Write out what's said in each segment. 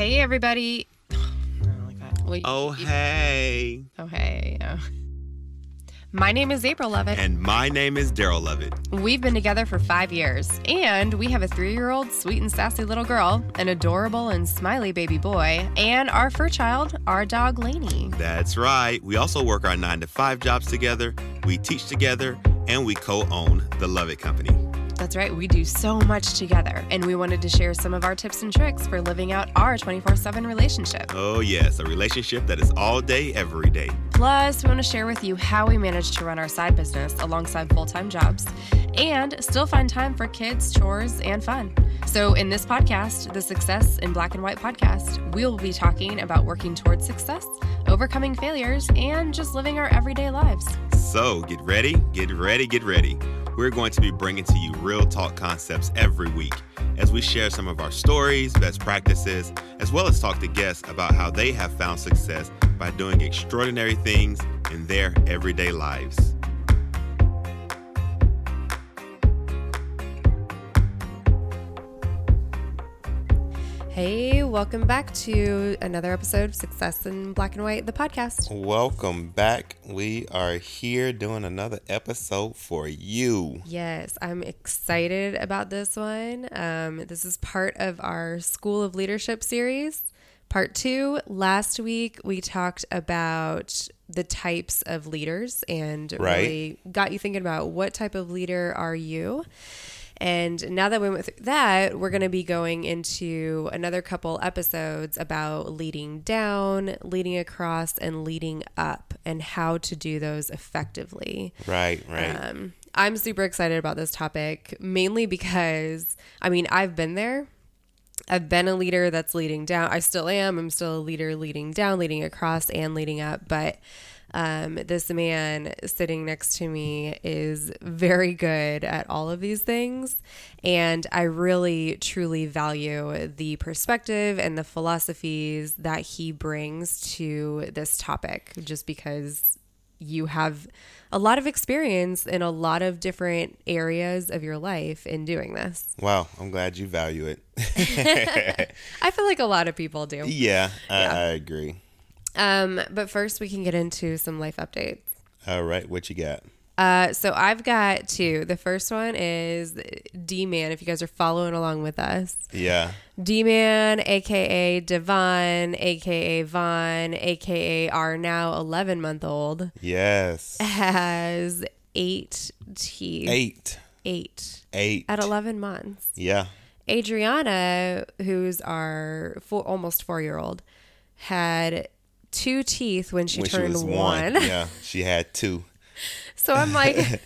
Hey, everybody. I don't like that. Wait, Oh, you- hey. Oh, hey. yeah. My name is April Lovett. And my name is Daryl Lovett. We've been together for five years, and we have a three year old sweet and sassy little girl, an adorable and smiley baby boy, and our fur child, our dog Lainey. That's right. We also work our nine to five jobs together, we teach together, and we co own the Lovett Company. That's right, we do so much together, and we wanted to share some of our tips and tricks for living out our 24 7 relationship. Oh, yes, a relationship that is all day, every day. Plus, we want to share with you how we manage to run our side business alongside full time jobs and still find time for kids, chores, and fun. So, in this podcast, the Success in Black and White podcast, we will be talking about working towards success, overcoming failures, and just living our everyday lives. So get ready, get ready, get ready. We're going to be bringing to you real talk concepts every week as we share some of our stories, best practices, as well as talk to guests about how they have found success by doing extraordinary things in their everyday lives. Hey, welcome back to another episode of Success in Black and White, the podcast. Welcome back. We are here doing another episode for you. Yes, I'm excited about this one. Um, this is part of our School of Leadership series, part two. Last week, we talked about the types of leaders and Right. really got you thinking about what type of leader are you. And now that we went through that, we're going to be going into another couple episodes about leading down, leading across, and leading up, and how to do those effectively. Right, right. Um, I'm super excited about this topic, mainly because, I mean, I've been there. I've been a leader that's leading down. I still am. I'm still a leader leading down, leading across, and leading up. But um, this man sitting next to me is very good at all of these things. And I really, truly value the perspective and the philosophies that he brings to this topic, just because you have a lot of experience in a lot of different areas of your life in doing this. wow, I'm glad you value it. I feel like a lot of people do. yeah, I, Yeah. I agree. Um, but first, we can get into some life updates. All right, what you got? Uh, so I've got two. The first one is D Man. If you guys are following along with us, Yeah. D Man, aka Devon, aka Vaughn, aka our now 11 month old, Yes. has eight teeth. Eight. Eight Eight. at 11 months. Yeah. Adriana, who's our four, almost four year old, had two teeth when she when turned she was one. one. yeah, she had two. so I'm like,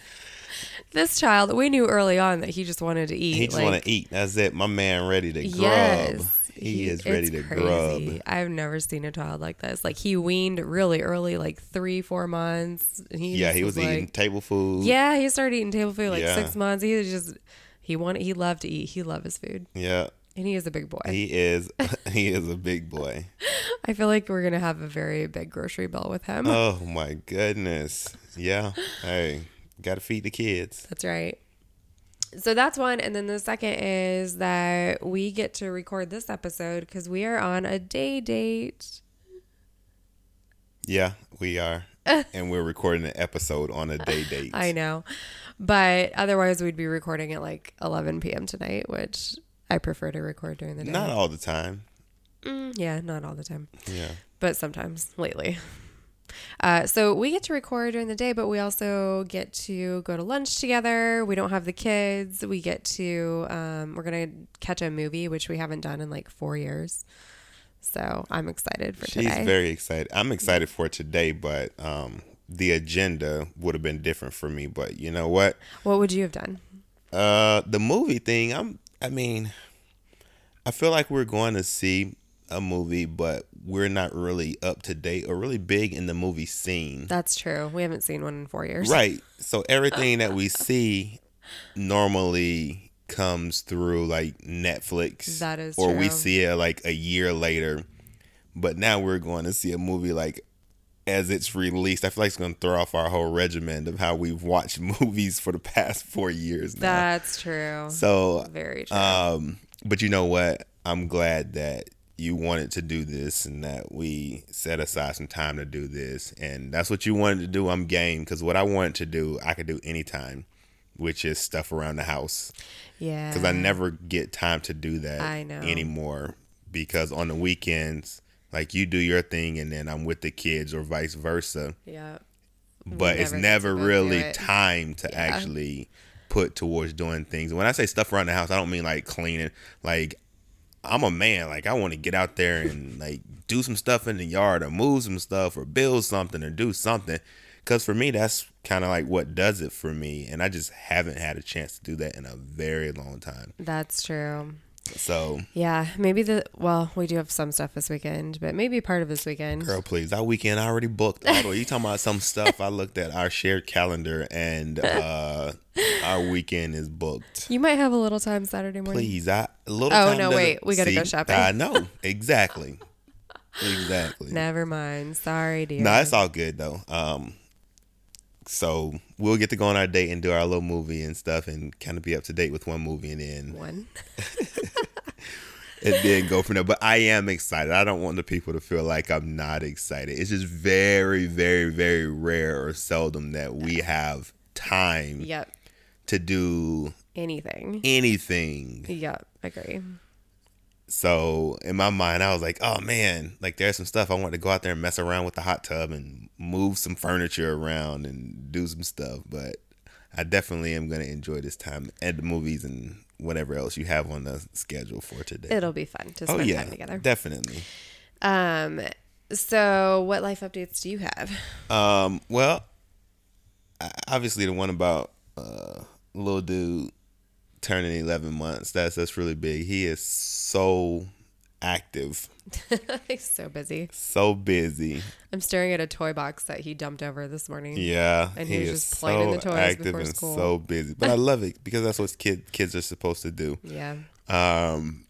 this child, we knew early on that he just wanted to eat. He just like, want to eat. That's it. My man ready to grub. Yes. He, is ready it's to crazy. grub. I've never seen a child like this. Like he weaned really early, like three, four months. He Yeah, he was eating like, table food. Yeah, he started eating table food like Yeah. six months. He was just he wanted he loved to eat. He loved his food, Yeah. And he is a big boy. He is he is a big boy. I feel like we're gonna have a very big grocery bill with him. Oh my goodness. Yeah. Hey, got to feed the kids. That's right. So that's one. And then the second is that we get to record this episode because we are on a day date. Yeah, we are. and we're recording an episode on a day date. I know. But otherwise, we'd be recording at like 11 p.m. tonight, which I prefer to record during the day. Not all the time. Mm, yeah, not all the time, Yeah. but sometimes lately. Uh, so we get to record during the day, but we also get to go to lunch together. We don't have the kids. We get to, um, we're going to catch a movie, which we haven't done in like four years. So I'm excited for She's today. She's very excited. I'm excited for today, but um the agenda would have been different for me, but you know what? what would you have done? Uh, the movie thing. I'm. I mean, I feel like we're going to see a movie, but we're not really up to date or really big in the movie scene. That's true. We haven't seen one in four years. Right. So everything that we see normally comes through like Netflix. That is or we see it like a year later. But now we're going to see a movie like as it's released. I feel like it's going to throw off our whole regimen of how we've watched movies for the past four years now. That's true. so, Very true. um, but you know what? I'm glad that you wanted to do this and that we set aside some time to do this and that's what you wanted to do i'm game because what i wanted to do i could do anytime which is stuff around the house Yeah. because i never get time to do that I know. anymore because on the weekends like you do your thing and then i'm with the kids or vice versa Yeah. but it's never get never to both do really it. time to Yeah. actually put towards doing things. When I say stuff around the house, I don't mean like cleaning. Like I'm a man. Like I want to get out there and like do some stuff in the yard or move some stuff or build something or do something. Cause for me, that's kind of like what does it for me. And I just haven't had a chance to do that in a very long time. That's true. So, Yeah. Maybe the, well, we do have some stuff this weekend, but maybe part of this weekend. girl, please, that weekend I already booked. All the way. You talking about some stuff? I looked at our shared calendar and uh our weekend is booked. You might have a little time Saturday morning. Please, I a little. Time. Oh, no, wait, we gotta go See, shopping. I know exactly, exactly. Never mind. Sorry, dear. No, it's all good though. Um, so we'll get to go on our date and do our little movie and stuff, and kind of be up to date with one movie, and then One. and then go from there. But I am excited. I don't want the people to feel like I'm not excited. It's just very, very, very rare or seldom that we have time Yep. to do Anything. anything Yep. I agree. So in my mind, I was like, oh man, like there's some stuff I want to go out there and mess around with the hot tub and move some furniture around and do some stuff. But I definitely am going to enjoy this time at the movies and whatever else you have on the schedule for today. It'll be fun to oh spend yeah, time together. definitely. Um. So, what life updates do you have? Um, well, obviously the one about uh, little dude turning 11 months. That's that's really big. He is so active, He's so busy. so busy. I'm staring at a toy box that he dumped over this morning. Yeah, And he he was just playing in the so toys active before and school. so busy. But I love it because that's what kid kids are supposed to do. Yeah. Um,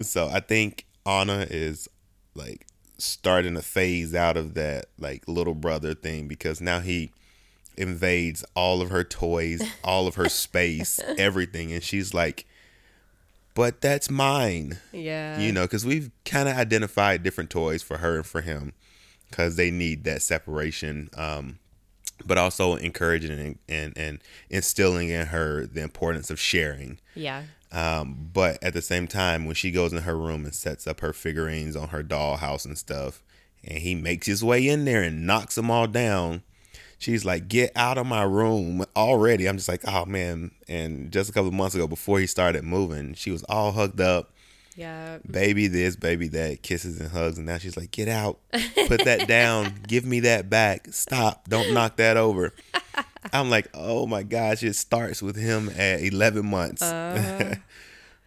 so I think Anna is like starting to phase out of that like little brother thing because now he invades all of her toys, all of her space, everything, and she's like, "But that's mine." Yeah. you know, because we've kind of identified different toys for her and for him because they need that separation. Um, but also encouraging and, and, and instilling in her the importance of sharing. Yeah. Um, but at the same time, when she goes in her room and sets up her figurines on her dollhouse and stuff, and he makes his way in there and knocks them all down, she's like, "Get out of my room already!" I'm just like, "Oh man!" And just a couple of months ago, before he started moving, she was all hugged up Yeah. baby this, baby that, kisses and hugs, and now she's like, "Get out, put that down, give me that back, stop, don't knock that over." I'm like, "Oh my gosh!" It starts with him at 11 months, uh,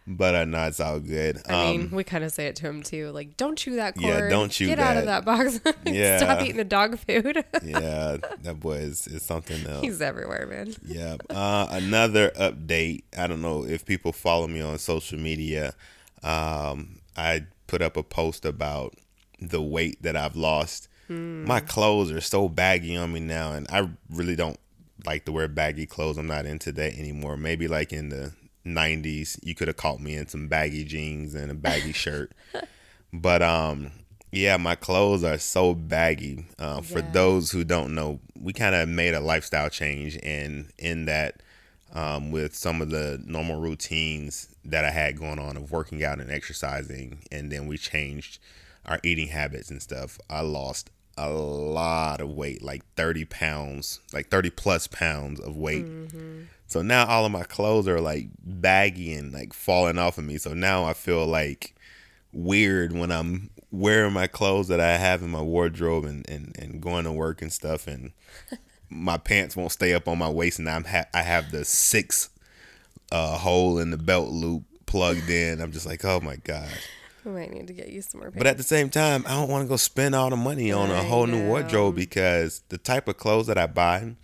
but uh, no, it's all good. I Um, mean, we kind of say it to him too. Like, don't chew that cord. Yeah, don't chew Get out of that. that box. Yeah. Stop eating the dog food. yeah, that boy is, is something else. He's everywhere, man. Yeah. Uh, another update. I don't know if people follow me on social media. Um, I put up a post about the weight that I've lost. My clothes are so baggy on me now, and I really don't like to wear baggy clothes. I'm not into that anymore. Maybe like in the 90s, you could have caught me in some baggy jeans and a baggy shirt. But um, yeah, my clothes are so baggy. Uh, for Yeah. those who don't know, we kind of made a lifestyle change, and in that, um, with some of the normal routines that I had going on of working out and exercising, and then we changed our eating habits and stuff. I lost a lot of weight, like 30 pounds, like 30 plus pounds of weight. So now all of my clothes are like baggy and like falling off of me. So now I feel like weird when I'm wearing my clothes that I have in my wardrobe and, and, and going to work and stuff and my pants won't stay up on my waist and I'm ha- I have the six uh, hole in the belt loop plugged in. I'm just like, oh my gosh. We might need to get you some more. But at the same time, I don't want to go spend all the money on a I whole new wardrobe because the type of clothes that I buy,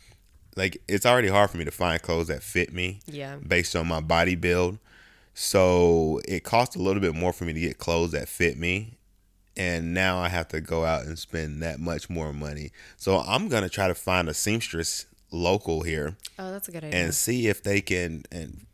like it's already hard for me to find clothes that fit me Yeah. based on my body build. So it costs a little bit more for me to get clothes that fit me. And now I have to go out and spend that much more money. So I'm gonna try to find a seamstress local here Oh, that's a good idea. and see if they can and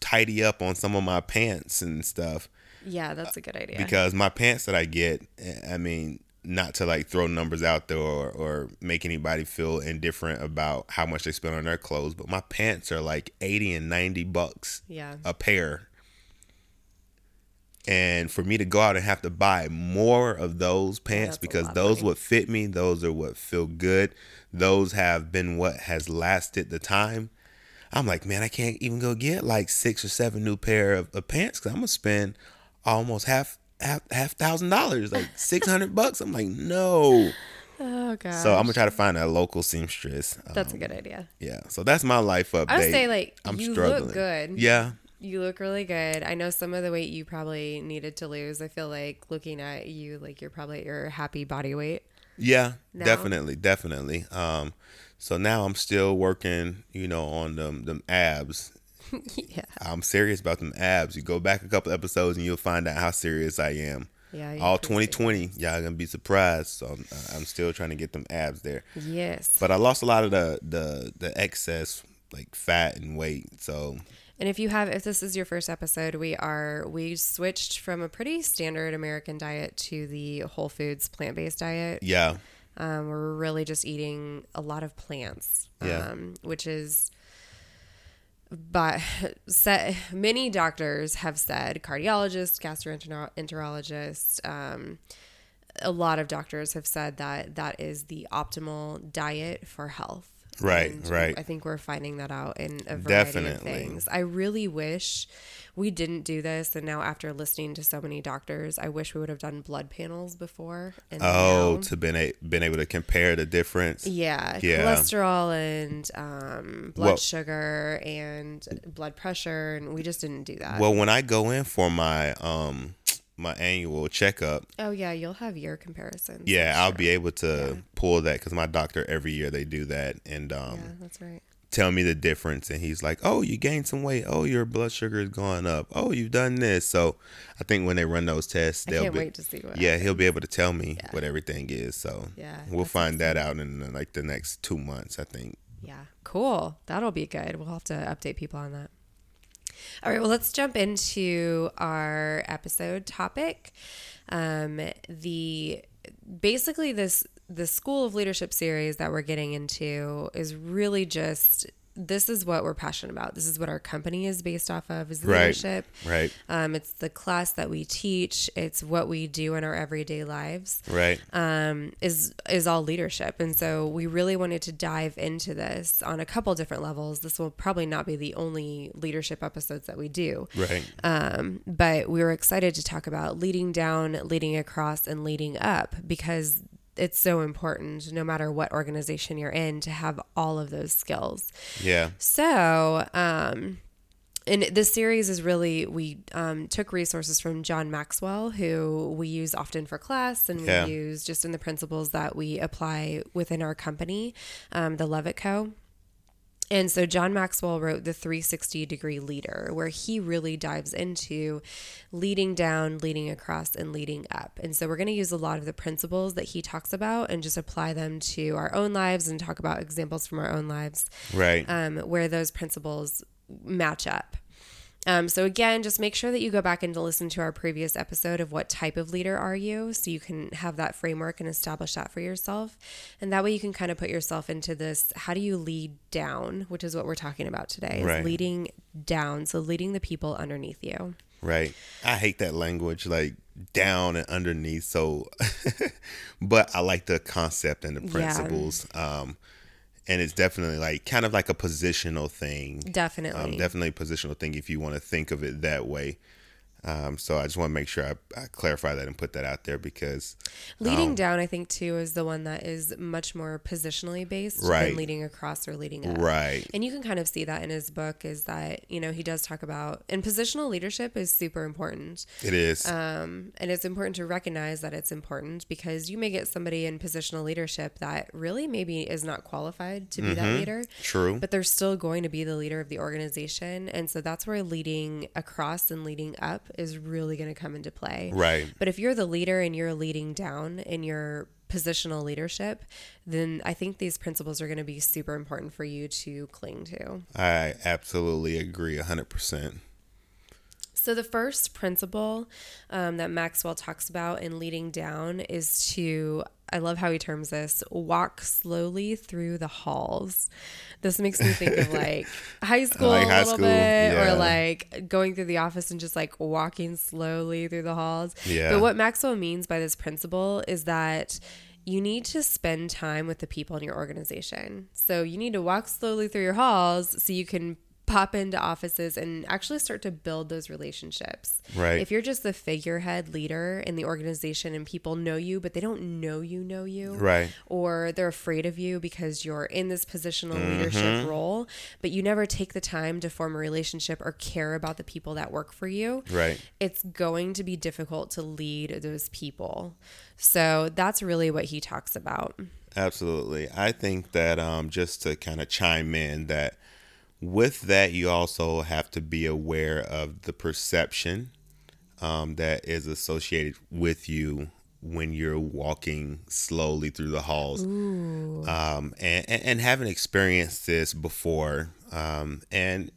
tidy up on some of my pants and stuff Yeah, that's a good idea. because my pants that I get, eh, I mean, not to like throw numbers out there or, or make anybody feel indifferent about how much they spend on their clothes, but my pants are like 80 and 90 bucks yeah. a pair. And for me to go out and have to buy more of those pants that's because those would fit me, those are what feel good, those have been what has lasted the time. I'm like, man, I can't even go get like six or seven new pair of, of pants because I'm gonna spend almost half half half thousand dollars, like six hundred bucks. I'm like, no. Oh god. So I'm gonna try to find a local seamstress. That's a Um, good idea. yeah. So that's my life update. I would say like I'm you struggling. look good. Yeah. You look really good. I know some of the weight you probably needed to lose. I feel like looking at you, like you're probably at your happy body weight. Yeah, now? definitely, definitely. Um, so now I'm still working, you know, on them them abs. yeah. I'm serious about them abs. You go back a couple episodes and you'll find out how serious I am. Yeah. All appreciate 2020, y'all gonna be surprised. So I'm, I'm still trying to get them abs there. Yes. But I lost a lot of the the the excess like fat and weight. So And if you have, if this is your first episode, we are we switched from a pretty standard American diet to the Whole Foods plant based diet. yeah, Um, we're really just eating a lot of plants, Yeah. um, which is. But set, many doctors have said, cardiologists, gastroenterologists, um, a lot of doctors have said that that is the optimal diet for health. Right, And right. I think we're finding that out in a variety Definitely. of things. I really wish we didn't do this. And now, after listening to so many doctors, I wish we would have done blood panels before. And oh, now- to been a, been able to compare the difference. yeah, Yeah. cholesterol and um, blood Well- sugar and blood pressure, and we just didn't do that. Well, when I go in for my um my annual checkup, oh yeah, you'll have your comparisons. yeah, I'm I'll be able to pull that because my doctor every year they do that and um Yeah, that's right. Tell me the difference and he's like, oh, you gained some weight. Oh, your blood sugar is going up. Oh, you've done this. So I think when they run those tests, they'll can't be wait to see what. yeah, he'll be able to tell me Yeah. what everything is. So Yeah, we'll find that out in uh, like the next two months, I think. Yeah, cool. That'll be good. We'll have to update people on that. All right, well, let's jump into our episode topic. Um, the basically this the School of Leadership series that we're getting into is really just this is what we're passionate about. This is what our company is based off of is Right. leadership. Right. Um, it's the class that we teach. It's what we do in our everyday lives Right. um, is is all leadership, and so we really wanted to dive into this on a couple different levels. This will probably not be the only leadership episodes that we do, Right. um, but we were excited to talk about leading down, leading across, and leading up because it's so important, no matter what organization you're in, to have all of those skills. Yeah. So, um, and this series is really we um, took resources from John Maxwell, who we use often for class, and we Yeah. use just in the principles that we apply within our company, um, the Lovett Co. And so John Maxwell wrote the 360 degree leader, where he really dives into leading down, leading across, and leading up. And so we're going to use a lot of the principles that he talks about and just apply them to our own lives and talk about examples from our own lives Right. um, where those principles match up. Um, so again, just make sure that you go back and listen to our previous episode of what type of leader are you, so you can have that framework and establish that for yourself, and that way you can kind of put yourself into this. How do you lead down, which is what we're talking about today, is Right. leading down. So leading the people underneath you. Right. I hate that language, like down and underneath. So, but I like the concept and the Yeah. principles. Um, and it's definitely like kind of like a positional thing. Definitely. Um, definitely a positional thing if you want to think of it that way. Um, so I just want to make sure I, I clarify that and put that out there because Leading down, I think, too, is the one that is much more positionally based Right. than leading across or leading up. right, And you can kind of see that in his book is that, you know, he does talk about, and positional leadership is super important. it is. Um, and it's important to recognize that it's important because you may get somebody in positional leadership that really maybe is not qualified to be that leader, True. but they're still going to be the leader of the organization. And so that's where leading across and leading up is really going to come into play. Right. But if you're the leader and you're leading down in your positional leadership, then I think these principles are going to be super important for you to cling to. I absolutely agree 100%. So, the first principle um, that Maxwell talks about in leading down is to, I love how he terms this, walk slowly through the halls. This makes me think of like high school Like a high little school, bit, yeah. or like going through the office and just like walking slowly through the halls. Yeah. But what Maxwell means by this principle is that you need to spend time with the people in your organization. So you need to walk slowly through your halls so you can pop into offices and actually start to build those relationships. Right. If you're just the figurehead leader in the organization and people know you, but they don't know you know you. Right. Or they're afraid of you because you're in this positional Mm-hmm. leadership role, but you never take the time to form a relationship or care about the people that work for you Right. it's going to be difficult to lead those people. So that's really what he talks about. Absolutely. I think that um, just to kind of chime in that with that, you also have to be aware of the perception um, that is associated with you when you're walking slowly through the halls. Um, and, and, and having experienced this before, um, and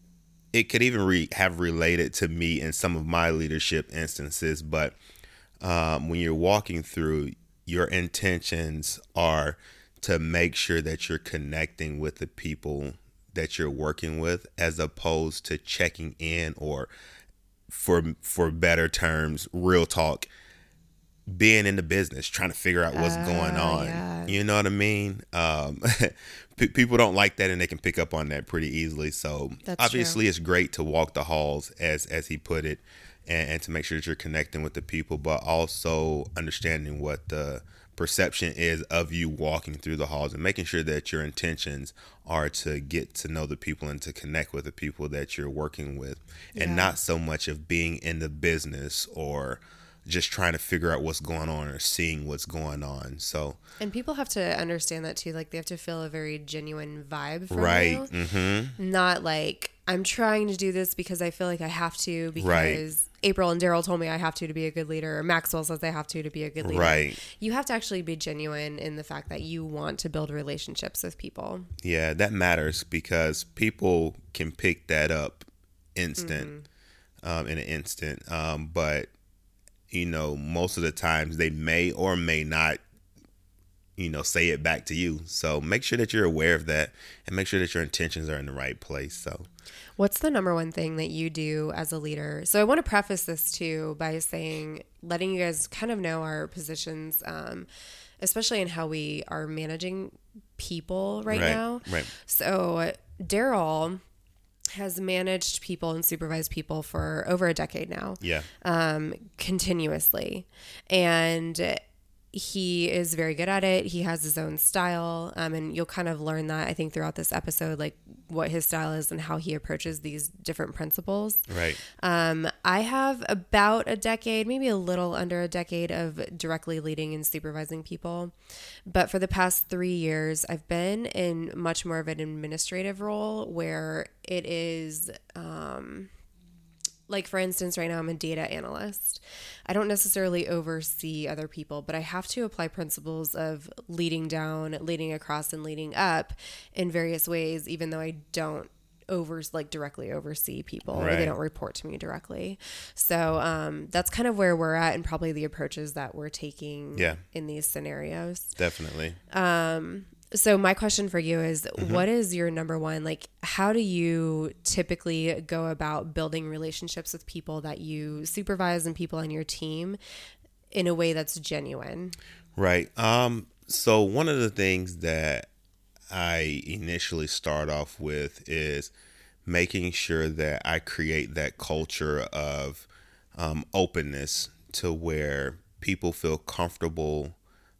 it could even re- have related to me in some of my leadership instances, but um, when you're walking through, your intentions are to make sure that you're connecting with the people that you're working with, as opposed to checking in or, for for better terms, real talk, being in the business, trying to figure out what's going Ah, on. yeah. You know what I mean? Um, pe- people don't like that, and they can pick up on that pretty easily. So That's obviously, it's great to walk the halls, as as he put it, and, and to make sure that you're connecting with the people, but also understanding what the perception is of you walking through the halls and making sure that your intentions are to get to know the people and to connect with the people that you're working with and Yeah. not so much of being in the business or just trying to figure out what's going on or seeing what's going on so And people have to understand that too. Like they have to feel a very genuine vibe from right you. mm-hmm Not like I'm trying to do this because I feel like I have to because Right. April and Daryl told me I have to to be a good leader or Maxwell says I have to to be a good leader. Right. You have to actually be genuine in the fact that you want to build relationships with people. Yeah, that matters because people can pick that up instant, um, in an instant. Um, but you know, most of the times they may or may not, you know, say it back to you. So make sure that you're aware of that and make sure that your intentions are in the right place. So What's the number one thing that you do as a leader? So I want to preface this too by saying, letting you guys kind of know our positions, um, especially in how we are managing people right, Right, now. right. So Daryl has managed people and supervised people for over a decade now yeah, um, continuously. And he is very good at it. He has his own style. Um, and you'll kind of learn that, I think, throughout this episode, like what his style is and how he approaches these different principles. right, Um, I have about a decade, maybe a little under a decade of directly leading and supervising people. But for the past three years, I've been in much more of an administrative role where it is. Um, like for instance right now i'm a data analyst i don't necessarily oversee other people but i have to apply principles of leading down leading across and leading up in various ways even though i don't over like directly oversee people or Right. they don't report to me directly so um, that's kind of where we're at and probably the approaches that we're taking Yeah. in these scenarios definitely. So my question for you is Mm-hmm. what is your number one like how do you typically go about building relationships with people that you supervise and people on your team in a way that's genuine Right. Um, so one of the things that I initially start off with is making sure that I create that culture of um, openness to where people feel comfortable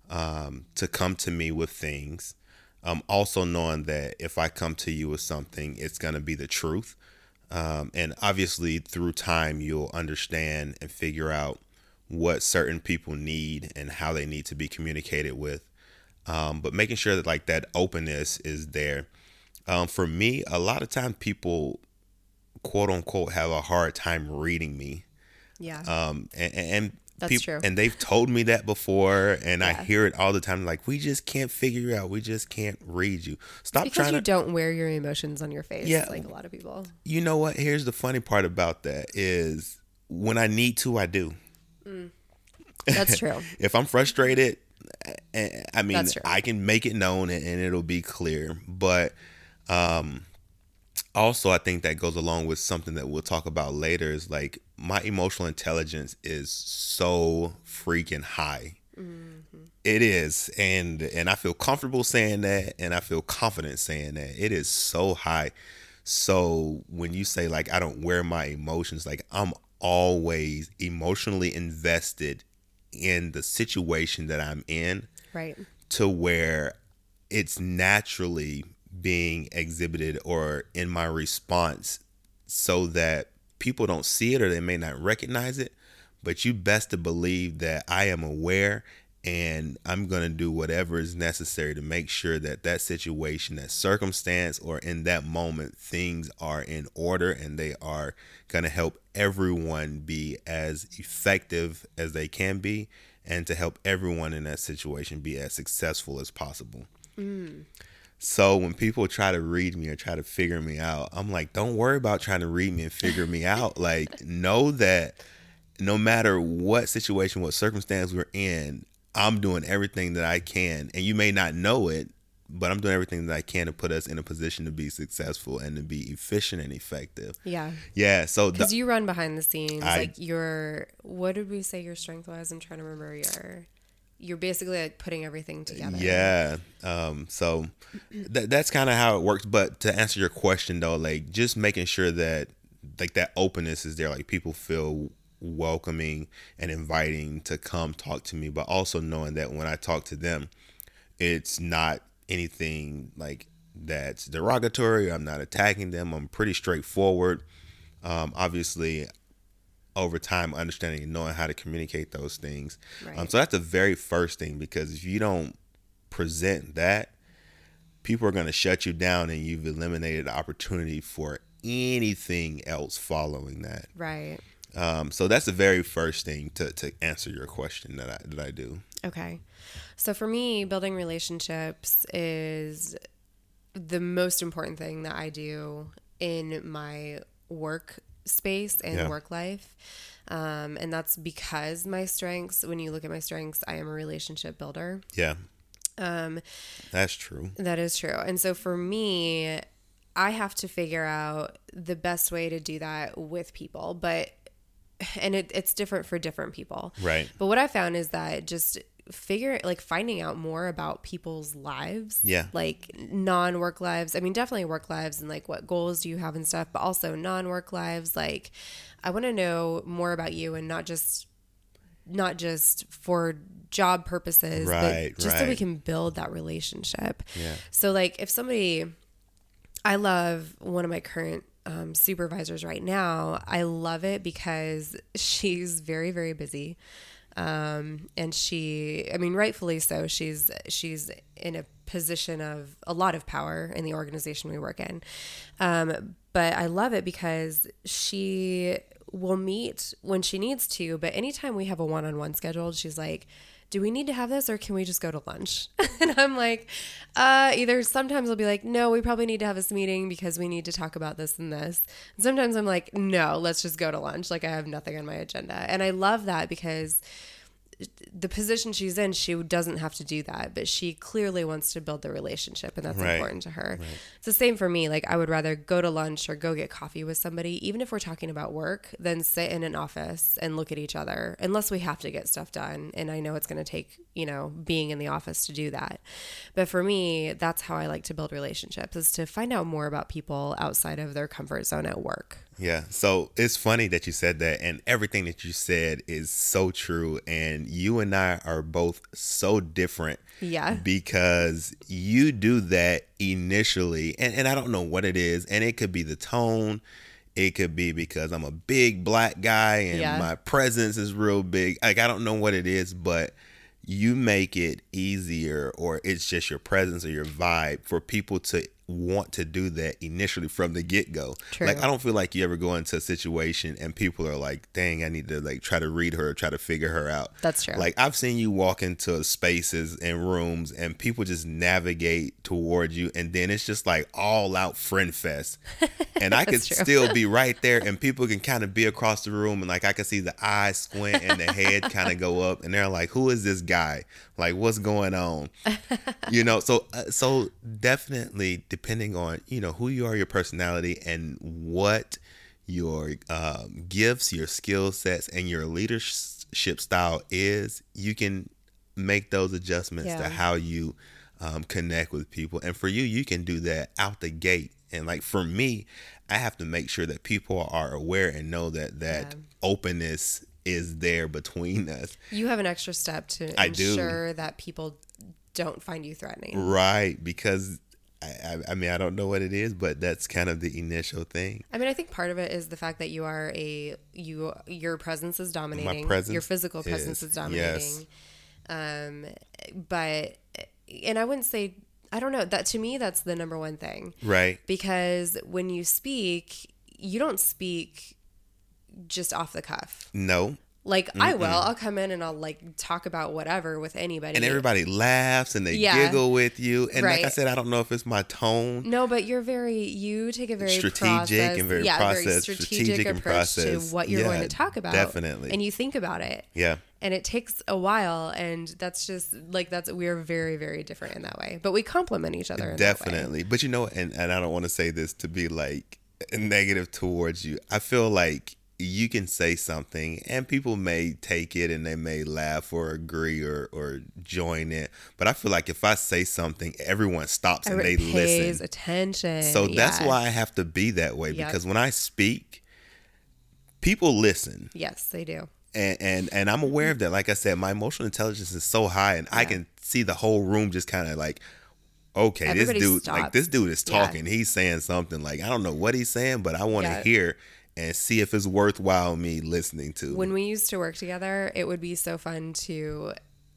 um, to come to me with things. Um, also knowing that if I come to you with something, it's going to be the truth. Um, and obviously, through time, you'll understand and figure out what certain people need and how they need to be communicated with. Um, but making sure that like that openness is there. Um, for me, a lot of time people, quote unquote, have a hard time reading me. yeah Um, and, and That's peop- true. And they've told me that before, and I hear it all the time. Like, we just can't figure you out. We just can't read you. Stop because trying you to. don't wear your emotions on your face Yeah. like a lot of people you know what? Here's the funny part about that is when I need to, I do. That's true. if I'm frustrated, eh, I mean, I can make it known and, and it'll be clear. But um, also, I think that goes along with something that we'll talk about later. Is like my emotional intelligence is so freaking high. Mm-hmm. It is, and and I feel comfortable saying that, and I feel confident saying that. It is so high. So when you say like I don't wear my emotions, like I'm always emotionally invested in the situation that I'm in right. to where it's naturally being exhibited or in my response so that people don't see it or they may not recognize it but you best to believe that I am aware and I'm going to do whatever is necessary to make sure that that situation, that circumstance, or in that moment, things are in order and they are going to help everyone be as effective as they can be and to help everyone in that situation be as successful as possible. Mm. So when people try to read me or try to figure me out, I'm like, don't worry about trying to read me and figure me out. Like, know that no matter what situation, what circumstance we're in, I'm doing everything that I can. And you may not know it, but I'm doing everything that I can to put us in a position to be successful and to be efficient and effective. Yeah. Yeah. So Because you run behind the scenes. I- like your what did we say your strength was? I'm trying to remember your you're basically like putting everything together. Yeah. Um, so th- that's kind of how it works. But to answer your question though, like just making sure that like that openness is there, like people feel welcoming and inviting to come talk to me, but also knowing that when I talk to them, it's not anything like that's derogatory. I'm not attacking them. I'm pretty straightforward. Um, obviously, over time, understanding and knowing how to communicate those things. Um, so that's the very first thing because if you don't present that, people are going to shut you down and you've eliminated the opportunity for anything else following that. Right. Um, so that's the very first thing to, to answer your question that I, that I do. Okay. So for me, building relationships is the most important thing that I do in my work space and Yeah. work life. Um, and that's because my strengths, when you look at my strengths, I am a relationship builder. Yeah. Um, that's true. That is true. And so for me, I have to figure out the best way to do that with people. But, and it, it's different for different people. Right. But what I found is that just figure like finding out more about people's lives. Yeah. Like non work lives. I mean, definitely work lives and like what goals do you have and stuff, but also non work lives. Like, I want to know more about you and not just not just for job purposes, Right, but just so we can build that relationship. Yeah. So like if somebody I love one of my current um, supervisors right now. I love it because she's very, very busy. Um, and she, I mean, rightfully so. She's, she's in a position of a lot of power in the organization we work in. Um, but I love it because she will meet when she needs to. But anytime we have a one on one scheduled, she's like, do we need to have this or can we just go to lunch? and I'm like, uh, either sometimes I'll be like, no, we probably need to have this meeting because we need to talk about this and this. And sometimes I'm like, no, let's just go to lunch. Like I have nothing on my agenda. And I love that because the position she's in, she doesn't have to do that, but she clearly wants to build the relationship, and that's Right. important to her. It's the same for me. Like, I would rather go to lunch or go get coffee with somebody, even if we're talking about work, than sit in an office and look at each other, unless we have to get stuff done. And I know it's going to take, you know, being in the office to do that. But for me, that's how I like to build relationships is to find out more about people outside of their comfort zone at work. Yeah. So it's funny that you said that, and everything that you said is so true. And you and I are both so different. Yeah. Because you do that initially, and, and I don't know what it is, and it could be the tone. It could be because I'm a big black guy and Yeah. my presence is real big. Like I don't know what it is, but you make it easier or it's just your presence or your vibe for people to want to do that initially from the get go. Like I don't feel like you ever go into a situation and people are like, "Dang, I need to like try to read her, try to figure her out." That's true. Like I've seen you walk into spaces and rooms and people just navigate toward you, and then it's just like all out friend fest. And I could true. still be right there, and people can kind of be across the room, and like I can see the eyes squint and the head kind of go up, and they're like, "Who is this guy? Like, what's going on?" you know. So, uh, so definitely depending on you know who you are, your personality, and what your um, gifts, your skill sets, and your leadership style is, you can make those adjustments Yeah. to how you um, connect with people. And for you, you can do that out the gate. And like for me, I have to make sure that people are aware and know that that Yeah. openness is there between us. You have an extra step to I do. ensure that people don't find you threatening. Right. Because I, I, mean, I don't know what it is, but that's kind of the initial thing. I mean, I think part of it is the fact that you are a you your presence is dominating. My presence your physical presence is, is, dominating. Um, but and I wouldn't say I don't know that to me that's the number one thing Right. because when you speak, you don't speak just off the cuff. No. Like I will, I'll come in and I'll like talk about whatever with anybody. And everybody laughs and they Yeah. giggle with you. And like I said, I don't know if it's my tone. No, but you're very you take a very Strategic process- and very yeah, process- very strategic, strategic approach process. to what you're going to talk about. definitely. and you think about it, Yeah. and it takes a while, and that's just like that's we're very very different in that way, but we complement each other. In That way. Definitely. But you know, and, and I don't want to say this to be like negative towards you. I feel like you can say something and people may take it and they may laugh or agree or, or join it. But I feel like if I say something, everyone stops and they Everyone pays listen. attention. So that's why I have to be that way Yep. because when I speak, people listen. Yes, they do. and and and I'm aware of that. Like I said, my emotional intelligence is so high, and I can see the whole room just kind of like, okay, Everybody this dude, like this dude is Yeah. talking. He's saying something. Like I don't know what he's saying, but I want to Yeah. hear and see if it's worthwhile me listening to. When we used to work together, it would be so fun to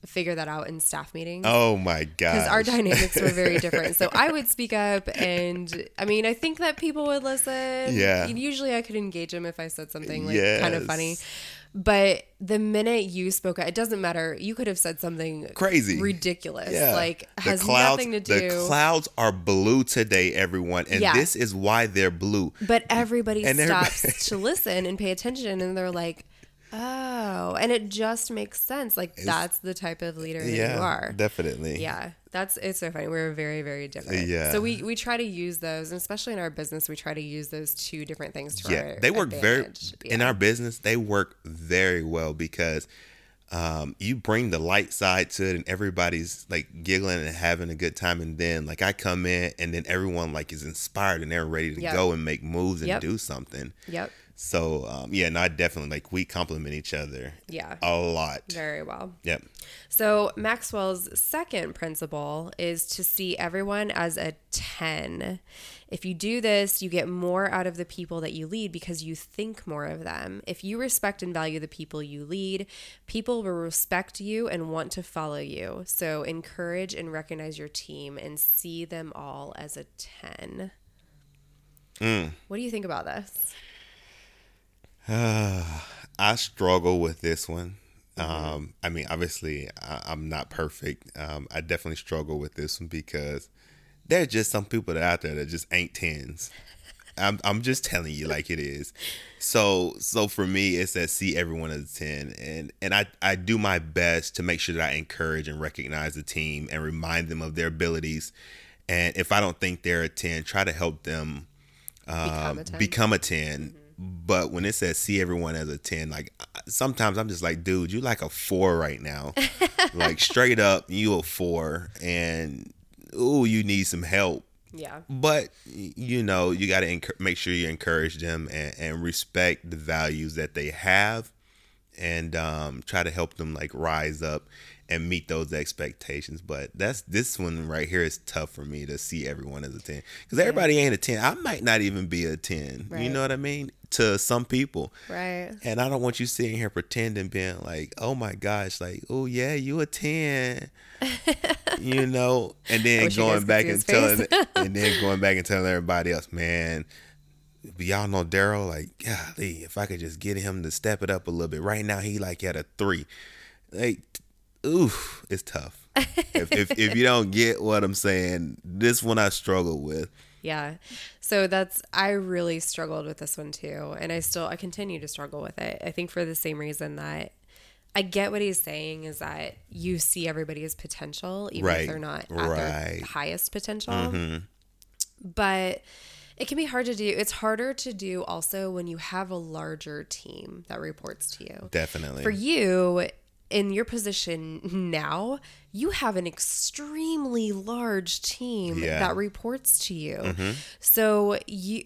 figure that out in staff meetings. oh my god! because our dynamics were very different. So I would speak up, and I mean, I think that people would listen. Yeah. Usually, I could engage them if I said something like kind of funny. But the minute you spoke it doesn't matter. You could have said something Crazy. ridiculous, Yeah. like The has clouds, nothing to do. The clouds are blue today, everyone, and Yeah. this is why they're blue. but everybody And everybody- stops to listen and pay attention, and they're like, "Oh," and it just makes sense. Like that's the type of leader that Yeah, you are. definitely. Yeah, that's it's so funny. We're very very different. Yeah. So we we try to use those, and especially in our business, we try to use those two different things to yeah they work advantage. very in our business they work very well because um, you bring the light side to it and everybody's like giggling and having a good time and then like i come in and then everyone like is inspired and they're ready to Yep. go and make moves and Yep. do something Yep. So um, yeah no i definitely like we complement each other Yeah. a lot Very well. yep So Maxwell's second principle is to see everyone as a 10. If you do this, you get more out of the people that you lead because you think more of them. If you respect and value the people you lead, people will respect you and want to follow you. So encourage and recognize your team and see them all as a 10. What do you think about this? I struggle with this one. Um, I mean, obviously, I, I'm not perfect. Um, I definitely struggle with this one because there's just some people that out there that just ain't tens. I'm I'm just telling you like it is. So so for me, it's that see everyone as a ten, and and I I do my best to make sure that I encourage and recognize the team and remind them of their abilities. And if I don't think they're a ten, try to help them Become um, a 10? become a 10 but when it says see everyone as a 10 like sometimes i'm just like dude you like a four right now. Like straight up you a four and ooh you need some help. Yeah. but you know you got to enc- make sure you encourage them and, and respect the values that they have and um, try to help them like rise up and meet those expectations. But that's this one right here is tough for me to see everyone as a 10 because everybody ain't a 10. I might not even be a 10. You know what I mean? To some people. Right. And I don't want you sitting here pretending being like, oh my gosh, like, oh yeah, you a 10. you know, and then wish you guys going back and telling and then going back and telling everybody else, man, but y'all know Daryl, like, golly, if I could just get him to step it up a little bit. Right now he like at a three. Like oof, it's tough. if, if if you don't get what I'm saying, this one I struggle with. Yeah. So that's I really struggled with this one too, and I still I continue to struggle with it. I think for the same reason that I get what he's saying is that you see everybody's potential even Right. if they're not at Right. their highest potential. Mm-hmm. But it can be hard to do. It's harder to do also when you have a larger team that reports to you. Definitely. For you, in your position now, you have an extremely large team Yeah. that reports to you. So you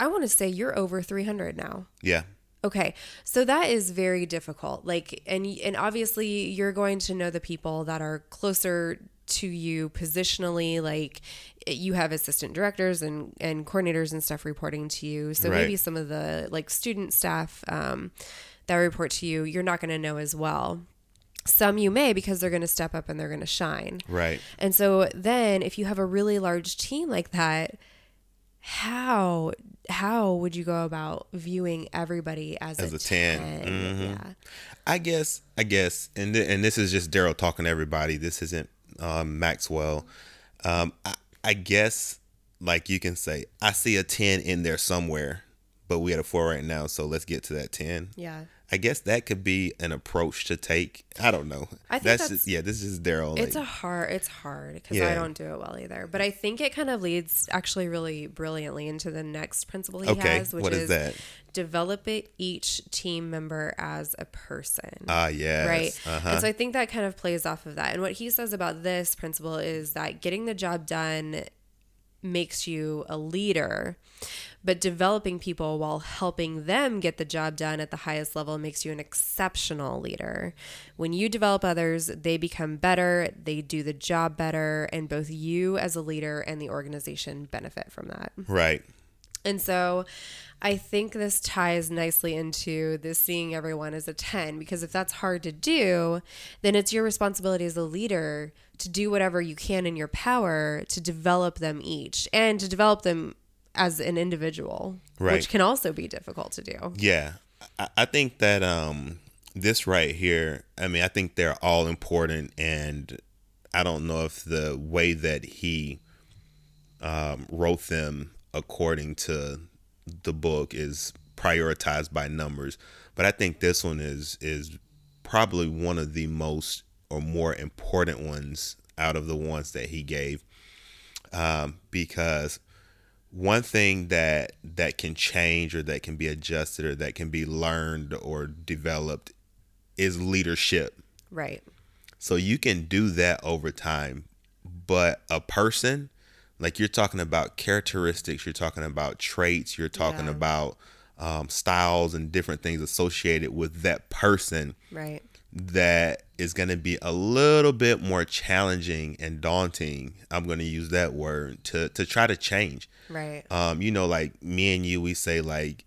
I want to say you're over 300 now. yeah. Okay. So that is very difficult. Like and and obviously you're going to know the people that are closer to you positionally like you have assistant directors and and coordinators and stuff reporting to you. So Right. maybe some of the like student staff um that report to you, you're not going to know as well. Some you may because they're going to step up and they're going to shine. Right. And so then if you have a really large team like that, how how would you go about viewing everybody as, As a, a 10? 10? Mhm. Yeah. I guess, I guess, and th- and this is just Daryl talking to everybody. This isn't um, Maxwell. Um, I, I guess, like you can say, I see a ten in there somewhere, but we at a four right now, so let's get to that ten. Yeah. I guess that could be an approach to take. I don't know. I think that's, that's- just, yeah. This is Daryl. It's like- a hard it's hard because Yeah. I don't do it well either. But I think it kind of leads actually really brilliantly into the next principle he Okay, has, which what is that? develop it each team member as a person. ah yes. right? Uh-huh. And so I think that kind of plays off of that. And what he says about this principle is that getting the job done makes you a leader, but developing people while helping them get the job done at the highest level makes you an exceptional leader. When you develop others, they become better, they do the job better, and both you as a leader and the organization benefit from that. right. And so I think this ties nicely into this seeing everyone as a 10 because if that's hard to do, then it's your responsibility as a leader to do whatever you can in your power to develop them each and to develop them as an individual, Right. which can also be difficult to do. Yeah, I, I think that um this right here. I mean, I think they're all important, and I don't know if the way that he um, wrote them according to the book is prioritized by numbers, but I think this one is is probably one of the most or more important ones out of the ones that he gave, um, because one thing that that can change or that can be adjusted or that can be learned or developed is leadership. Right. So you can do that over time, but a person like you're talking about characteristics, you're talking about traits, you're talking Yeah. about um, styles and different things associated with that person Right. that is going to be a little bit more challenging and daunting. I'm going to use that word to to try to change. Right. Um, you know, like me and you, we say like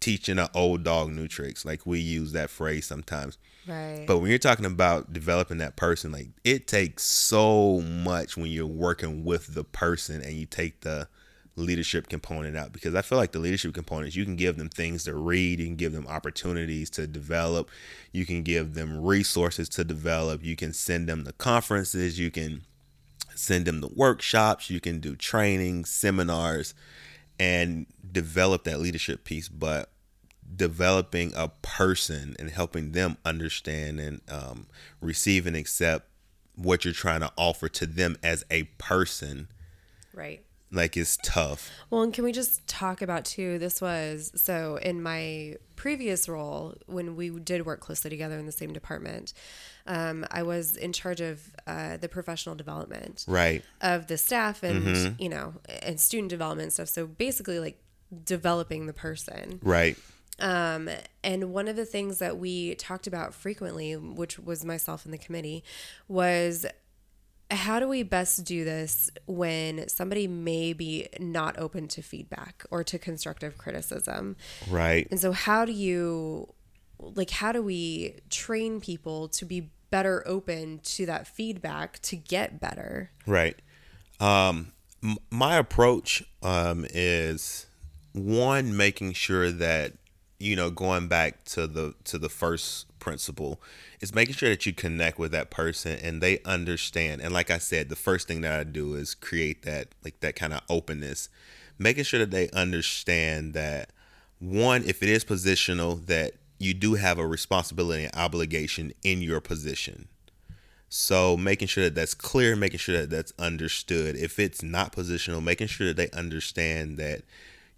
teaching an old dog new tricks. Like we use that phrase sometimes. Right. But when you're talking about developing that person, like it takes so much when you're working with the person and you take the leadership component out because I feel like the leadership components you can give them things to read, you can give them opportunities to develop, you can give them resources to develop, you can send them to conferences, you can send them to workshops, you can do training, seminars and develop that leadership piece, but developing a person and helping them understand and um, receive and accept what you're trying to offer to them as a person right. Like it's tough Well, and can we just talk about too? This was so in my previous role when we did work closely together in the same department. Um, I was in charge of uh, the professional development right of the staff and you know and student development stuff. So basically, like developing the person. right Um, and one of the things that we talked about frequently, which was myself and the committee, was how do we best do this when somebody may be not open to feedback or to constructive criticism? Right. And so, how do you, like, how do we train people to be better open to that feedback to get better? Right. Um, m- my approach um, is one making sure that you know going back to the to the first principle is making sure that you connect with that person and they understand. And like i said the first thing that i do is create that like that kind of openness making sure that they understand that one if it is positional that you do have a responsibility and obligation in your position. So making sure that that's clear making sure that that's understood. If it's not positional making sure that they understand that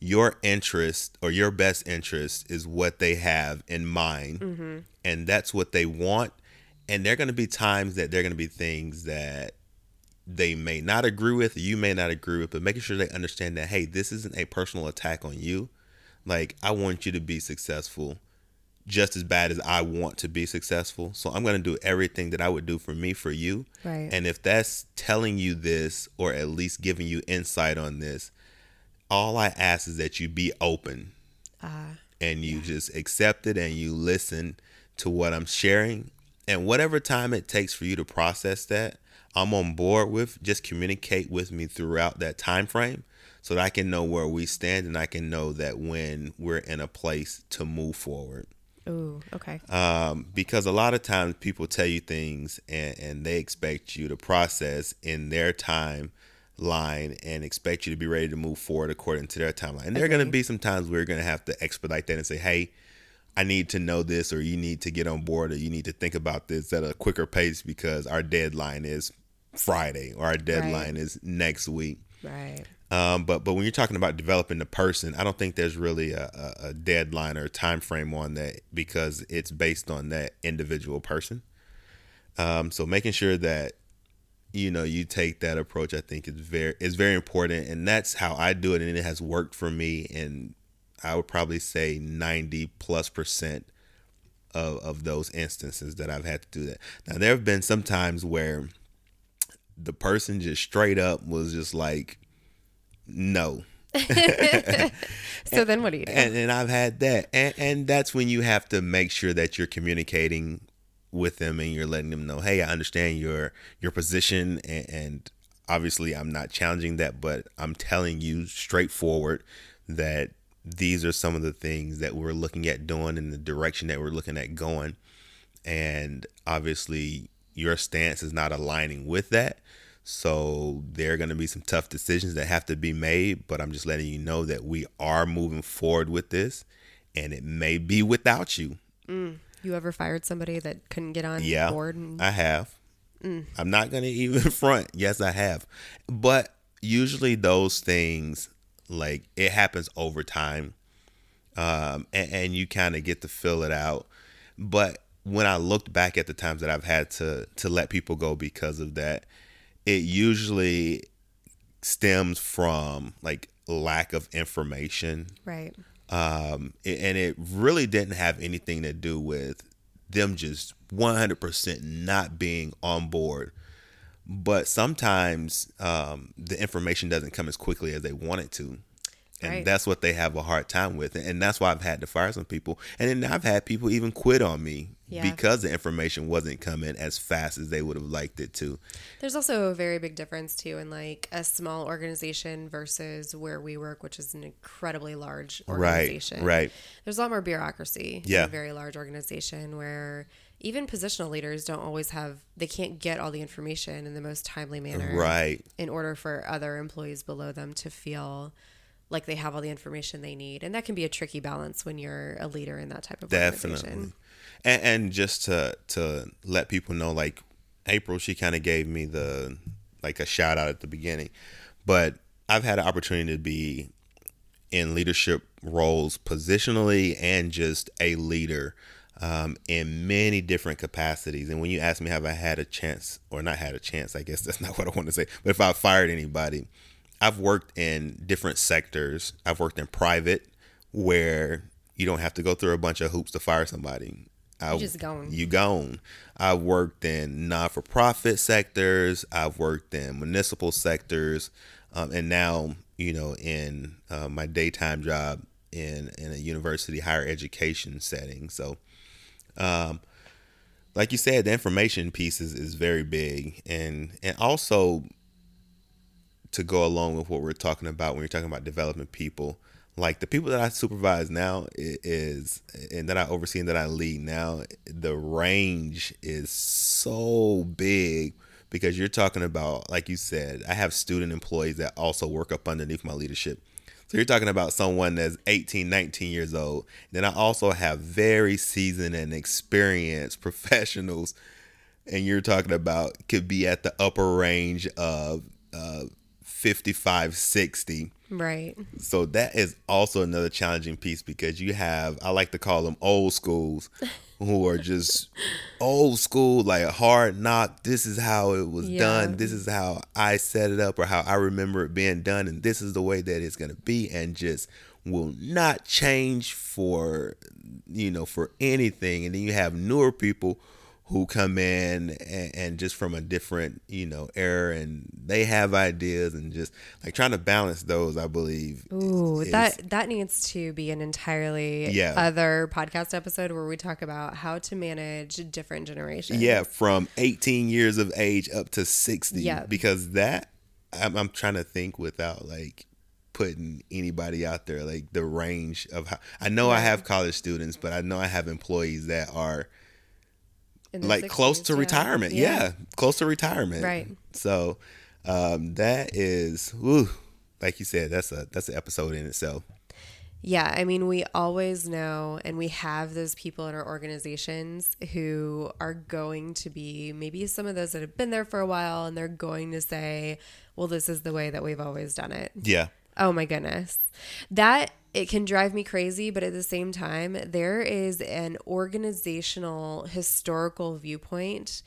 your interest or your best interest is what they have in mind mm-hmm. and that's what they want. And there are going to be times that there are going to be things that they may not agree with you may not agree with but making sure they understand that hey this isn't a personal attack on you. Like i want you to be successful just as bad as i want to be successful. So i'm going to do everything that i would do for me for you. Right. And if that's telling you this or at least giving you insight on this all I ask is that you be open uh, and you yeah. just accept it and you listen to what I'm sharing. And whatever time it takes for you to process that, I'm on board with. Just communicate with me throughout that time frame so that I can know where we stand and I can know that when we're in a place to move forward. Ooh, okay. Um, because a lot of times people tell you things and, and they expect you to process in their time line and expect you to be ready to move forward according to their timeline. And there are going to be some times we're going to have to expedite that and say, hey, I need to know this, or you need to get on board, or you need to think about this at a quicker pace because our deadline is Friday or our deadline right. is next week. Right. Um, but but when you're talking about developing the person, I don't think there's really a, a, a deadline or a time frame on that because it's based on that individual person. Um, so making sure that you know you take that approach i think is very is very important and that's how i do it and it has worked for me and i would probably say 90 plus percent of, of those instances that i've had to do that. Now there have been some times where the person just straight up was just like no. So then what do you do? And, and i've had that and, and that's when you have to make sure that you're communicating with them and you're letting them know, hey, I understand your your position and, and obviously I'm not challenging that, but I'm telling you straightforward that these are some of the things that we're looking at doing in the direction that we're looking at going. And obviously your stance is not aligning with that. So there are going to be some tough decisions that have to be made, but I'm just letting you know that we are moving forward with this and it may be without you. Mm. You ever fired somebody that couldn't get on yeah, board? And... I have. Mm. I'm not going to even front. Yes, I have. But usually those things, like, it happens over time. Um, and, and you kind of get to fill it out. But when I looked back at the times that I've had to to let people go because of that, it usually stems from like lack of information. Right um, and it really didn't have anything to do with them just 100% not being on board. But sometimes um, the information doesn't come as quickly as they want it to. And right. that's what they have a hard time with. And that's why i've had to fire some people. And then i've had people even quit on me yeah. because the information wasn't coming as fast as they would have liked it to there's also a very big difference too in like a small organization versus where we work which is an incredibly large organization right right there's a lot more bureaucracy yeah. in a very large organization where even positional leaders don't always have they can't get all the information in the most timely manner right in order for other employees below them to feel like they have all the information they need and that can be a tricky balance when you're a leader in that type of organization. definitely and, and just to to let people know like april she kind of gave me the like a shout out at the beginning but i've had an opportunity to be in leadership roles positionally and just a leader um, in many different capacities. And when you ask me, have I had a chance or not had a chance? I guess that's not what I want to say. But if I fired anybody, I've worked in different sectors. I've worked in private where you don't have to go through a bunch of hoops to fire somebody. I, You just gone. You gone. I've worked in non for profit sectors. I've worked in municipal sectors, um, and now you know in uh, my daytime job in in a university higher education setting. So, um, like you said, the information piece is, is very big, and and also to go along with what we're talking about when you're talking about developing people like the people that I supervise now is and that I oversee and that I lead now, the range is so big because you're talking about, like you said, I have student employees that also work up underneath my leadership. So you're talking about someone that's 18, 19 years old. Then I also have very seasoned and experienced professionals, and you're talking about could be at the upper range of uh, 55, 60 Right. so that is also another challenging piece because you have I like to call them old schools who are just old school like hard knock this is how it was Yeah. done this is how I set it up or how I remember it being done and this is the way that it's going to be and just will not change for you know for anything and then you have newer people who come in and, and just from a different you know era and they have ideas and just like trying to balance those i believe Ooh, is- that that needs to be an entirely Yeah. other podcast episode where we talk about how to manage different generations. yeah from 18 years of age up to 60 Yeah. because that I'm, I'm trying to think without like putting anybody out there like the range of how i know i have college students but i know i have employees that are Like close to yeah. retirement yeah. close to retirement Right. so um that is whew, like you said that's a that's an episode in itself Yeah, I mean, we always know and we have those people in our organizations who are going to be maybe some of those that have been there for a while and they're going to say, well, this is the way that we've always done it. yeah Oh my goodness. That it can drive me crazy, but at the same time, there is an organizational historical viewpoint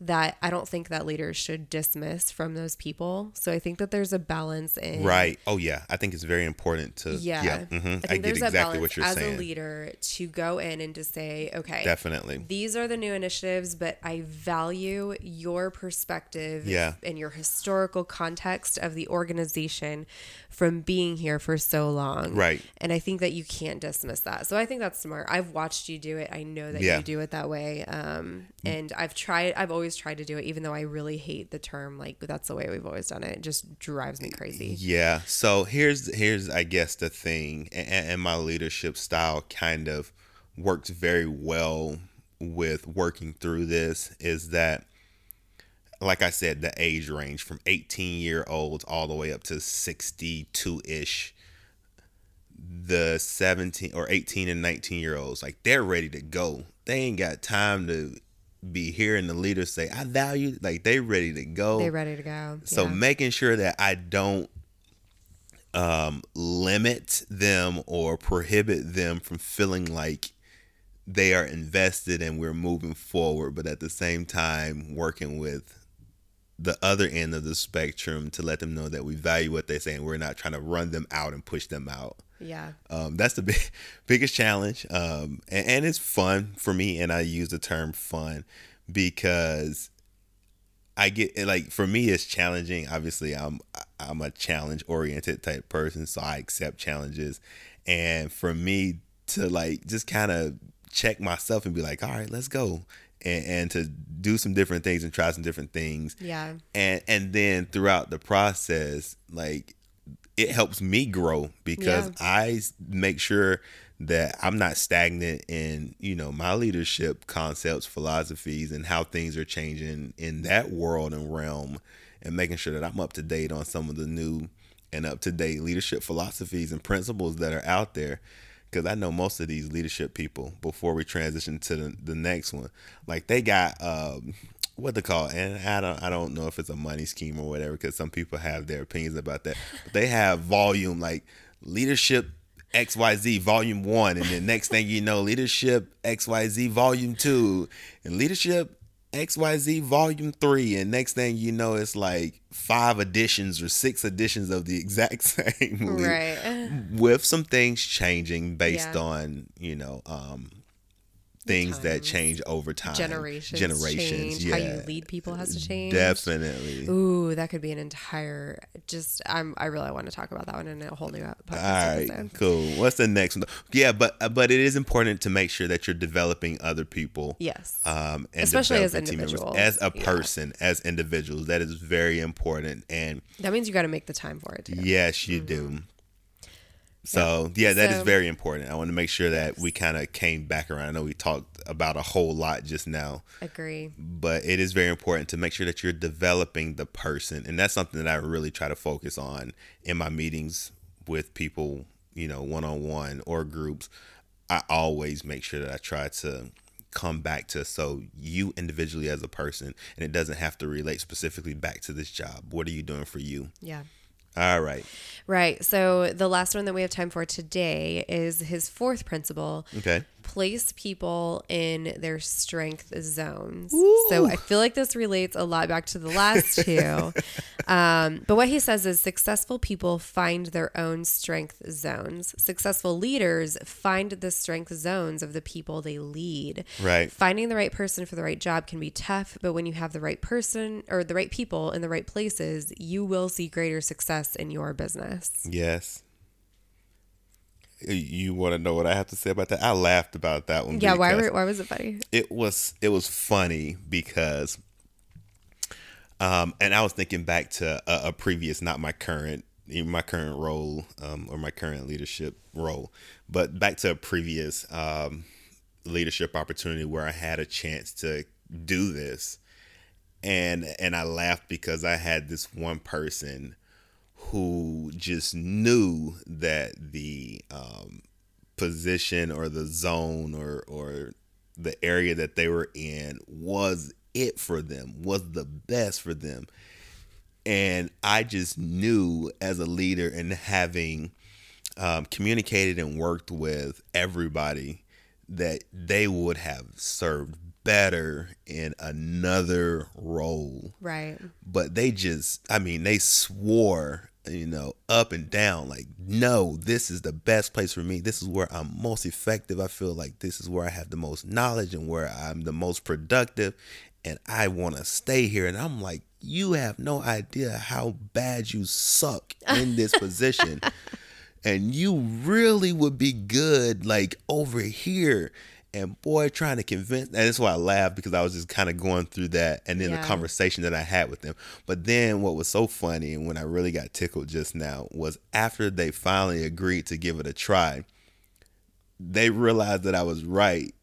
that I don't think that leaders should dismiss from those people. So I think that there's a balance in right oh yeah i think it's very important to yeah. yeah mhm. I i, think get there's that exactly what you're as saying as a leader to go in and to say, okay, definitely these are the new initiatives, but I value your perspective Yeah. and your historical context of the organization from being here for so long. Right. And I think that you can't dismiss that. So I think that's smart. I've watched you do it. I know that Yeah. you do it that way. Um, and I've tried, I've always tried to do it, even though I really hate the term, like that's the way we've always done it. It just drives me crazy. Yeah. So here's here's I guess the thing, and, and my leadership style kind of works very well with working through this. Is that, like I said, the age range from 18 year olds all the way up to 62 ish. The 17 or 18 and 19 year olds, like they're ready to go. They ain't got time to be hearing the leaders say, "I value." Like they ready to go. They're ready to go. So Yeah. making sure that I don't um, limit them or prohibit them from feeling like they are invested and we're moving forward, but at the same time working with the other end of the spectrum to let them know that we value what they say and we're not trying to run them out and push them out. Yeah. Um, that's the big, biggest challenge, um, and, and it's fun for me. And I use the term fun because I get like for me it's challenging. Obviously, I'm I'm a challenge oriented type person, so I accept challenges. And for me to like just kind of check myself and be like, all right, let's go, and, and to do some different things and try some different things Yeah. and and then throughout the process like it helps me grow because Yeah. i make sure that i'm not stagnant in you know my leadership concepts philosophies and how things are changing in that world and realm and making sure that i'm up to date on some of the new and up to date leadership philosophies and principles that are out there because I know most of these leadership people before we transition to the, the next one, like they got um, what they call, and I don't I don't know if it's a money scheme or whatever, because some people have their opinions about that. But they have volume like leadership XYZ volume one, and then next thing you know, leadership XYZ volume two, and leadership XYZ Volume 3. And next thing you know, it's like five editions or six editions of the exact same movie. Right. With some things changing based Yeah. on, you know, um, things that change over time. Generations. Generations. change. Yeah. How you lead people has to change. Definitely. Ooh, that could be an entire. Just, I'm. I really want to talk about that one in a whole new podcast All right, episode. cool. What's the next one? Yeah, but uh, but it is important to make sure that you're developing other people. Yes. Um, and Especially as individuals. as a Yeah. person, as individuals. That is very important. And that means you got to make the time for it too. yes, you do. So yeah, that is So- very important. I want to make sure that we kind of came back around. I know we talked about a whole lot just now, Agree. but it is very important to make sure that you're developing the person, and that's something that I really try to focus on in my meetings with people, you know, one on one or groups. I always make sure that I try to come back to so you individually as a person, and it doesn't have to relate specifically back to this job. What are you doing for you? Yeah. All right. Right. So the last one that we have time for today is his fourth principle. Okay. place people in their strength zones. Ooh. So I feel like this relates a lot back to the last two. um, but what he says is successful people find their own strength zones. Successful leaders find the strength zones of the people they lead. Right. Finding the right person for the right job can be tough, but when you have the right person or the right people in the right places, you will see greater success in your business. Yes. You want to know what I have to say about that? I laughed about that one. Yeah, why were, why was it funny? it was it was funny because um and I was thinking back to a, a previous not my current my current role um or my current leadership role but back to a previous um leadership opportunity where I had a chance to do this and and I laughed because I had this one person who just knew that the um position or the zone or or the area that they were in was it for them was the best for them and i just knew as a leader and having um, communicated and worked with everybody that they would have served better in another role Right. but they just i mean they swore you know up and down like no this is the best place for me. This is where i'm most effective. I feel like this is where i have the most knowledge and where i'm the most productive and i want to stay here. And i'm like you have no idea how bad you suck in this position. And you really would be good like over here and boy trying to convince and that's why i laughed because i was just kind of going through that and then Yeah. the conversation that i had with them but then what was so funny and when i really got tickled just now was after they finally agreed to give it a try they realized that i was right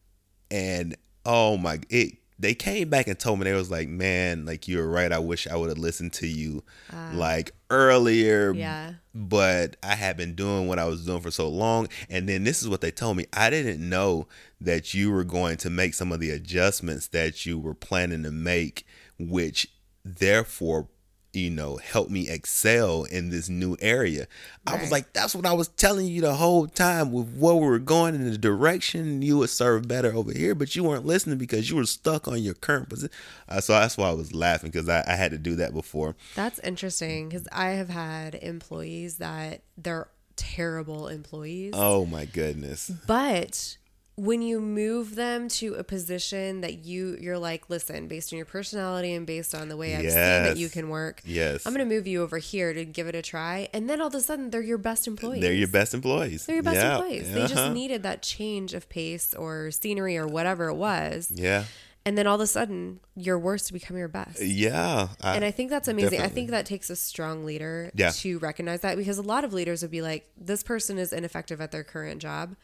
and oh my it they came back and told me they was like man like you're right i wish i would have listened to you ah. like earlier Yeah. but I had been doing what I was doing for so long. And then this is what they told me I didn't know that you were going to make some of the adjustments that you were planning to make, which therefore, you know, help me excel in this new area. I was like, that's what I was telling you the whole time with where we were going in the direction you would serve better over here, but you weren't listening because you were stuck on your current position. Uh, so that's why I was laughing because I, I had to do that before. That's interesting because I have had employees that they're terrible employees, Oh my goodness. but when you move them to a position that you you're like, listen, based on your personality and based on the way I've seen that you can work, Yes. I'm going to move you over here to give it a try, and then all of a sudden they're your best employees. They're your best employees. They're your best Yeah. employees. They just Uh-huh. needed that change of pace or scenery or whatever it was, Yeah. and then all of a sudden your worst become your best. Yeah. I, And I think that's amazing. I think that takes a strong leader Yeah. to recognize that because a lot of leaders would be like, this person is ineffective at their current job.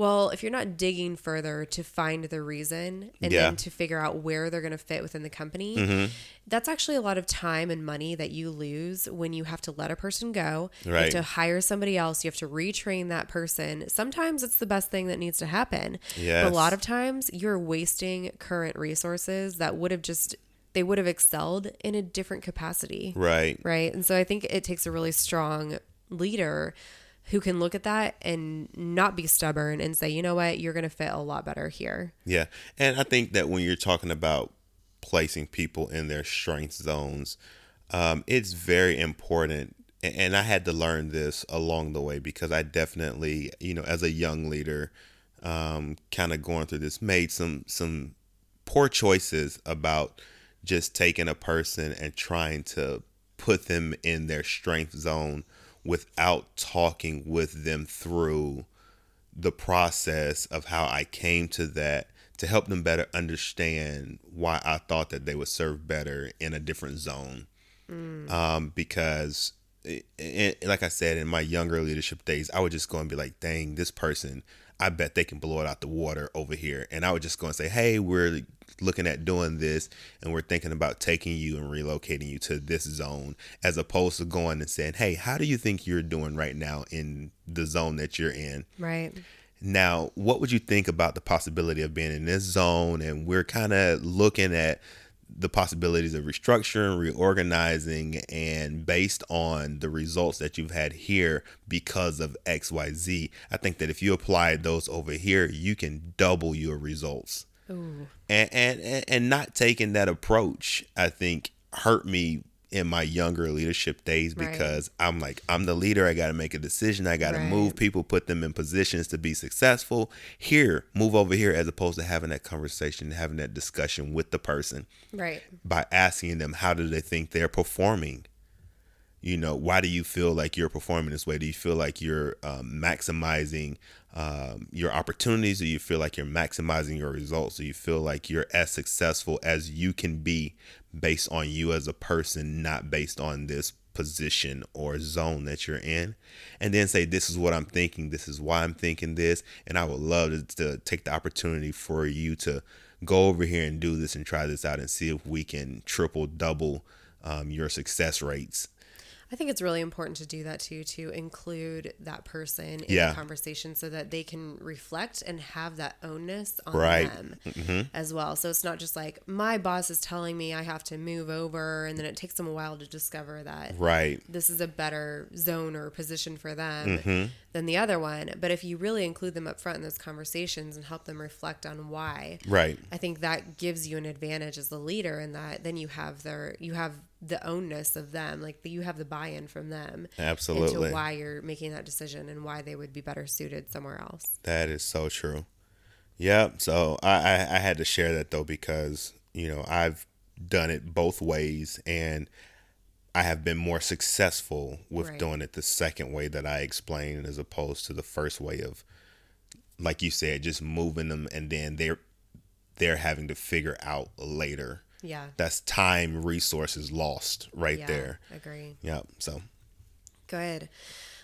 Well, if you're not digging further to find the reason and Yeah. then to figure out where they're going to fit within the company, mm-hmm. that's actually a lot of time and money that you lose when you have to let a person go. You Right. have to hire somebody else. You have to retrain that person. Sometimes it's the best thing that needs to happen. But Yes. a lot of times you're wasting current resources that would have just they would have excelled in a different capacity right. right and so i think it takes a really strong leader who can look at that and not be stubborn and say you know what you're going to fit a lot better here Yeah. And I think that when you're talking about placing people in their strength zones. Um, it's very important. And I had to learn this along the way because I definitely, you know, as a young leader, um, kind of going through this, made some some poor choices about just taking a person and trying to put them in their strength zone without talking with them through the process of how I came to that to help them better understand why I thought that they would serve better in a different zone. Mm. Um, because, it, it, like I said, in my younger leadership days, I would just go and be like, dang, this person, I bet they can blow it out the water over here. And I would just go and say, hey, we're looking at doing this and we're thinking about taking you and relocating you to this zone as opposed to going and saying, hey, how do you think you're doing right now in the zone that you're in? Right. Now, what would you think about the possibility of being in this zone? And we're kind of looking at the possibilities of restructuring, reorganizing, and based on the results that you've had here because of XYZ, I think that if you apply those over here, you can double your results. Ooh. And, and and not taking that approach, I think hurt me in my younger leadership days because right. I'm like, I'm the leader. I got to make a decision. I got to right. move people, put them in positions to be successful. Here, move over here, as opposed to having that conversation, having that discussion with the person. Right. By asking them, how do they think they're performing? You know, why do you feel like you're performing this way? Do you feel like you're um, maximizing um, your opportunities? Do you feel like you're maximizing your results? Do you feel like you're as successful as you can be based on you as a person, not based on this position or zone that you're in? And then say, This is what I'm thinking. This is why I'm thinking this. And I would love to, to take the opportunity for you to go over here and do this and try this out and see if we can triple, double um, your success rates I think it's really important to do that too, to include that person in yeah. the conversation so that they can reflect and have that ownness on right. them mm-hmm. as well. So it's not just like my boss is telling me I have to move over, and then it takes them a while to discover that right this is a better zone or position for them mm-hmm. Than the other one. But if you really include them up front in those conversations and help them reflect on why, right, I think that gives you an advantage as the leader, in that then you have their you have the ownness of them like you have the buy-in from them absolutely. into why you're making that decision and why they would be better suited somewhere else. That is so true. Yep. So I, I, I had to share that though because you know i've done it both ways and i have been more successful with right. doing it the second way that i explained as opposed to the first way of like you said just moving them and then they're they're having to figure out later yeah. That's time resources lost right yeah, there. Agree. Yep. So good.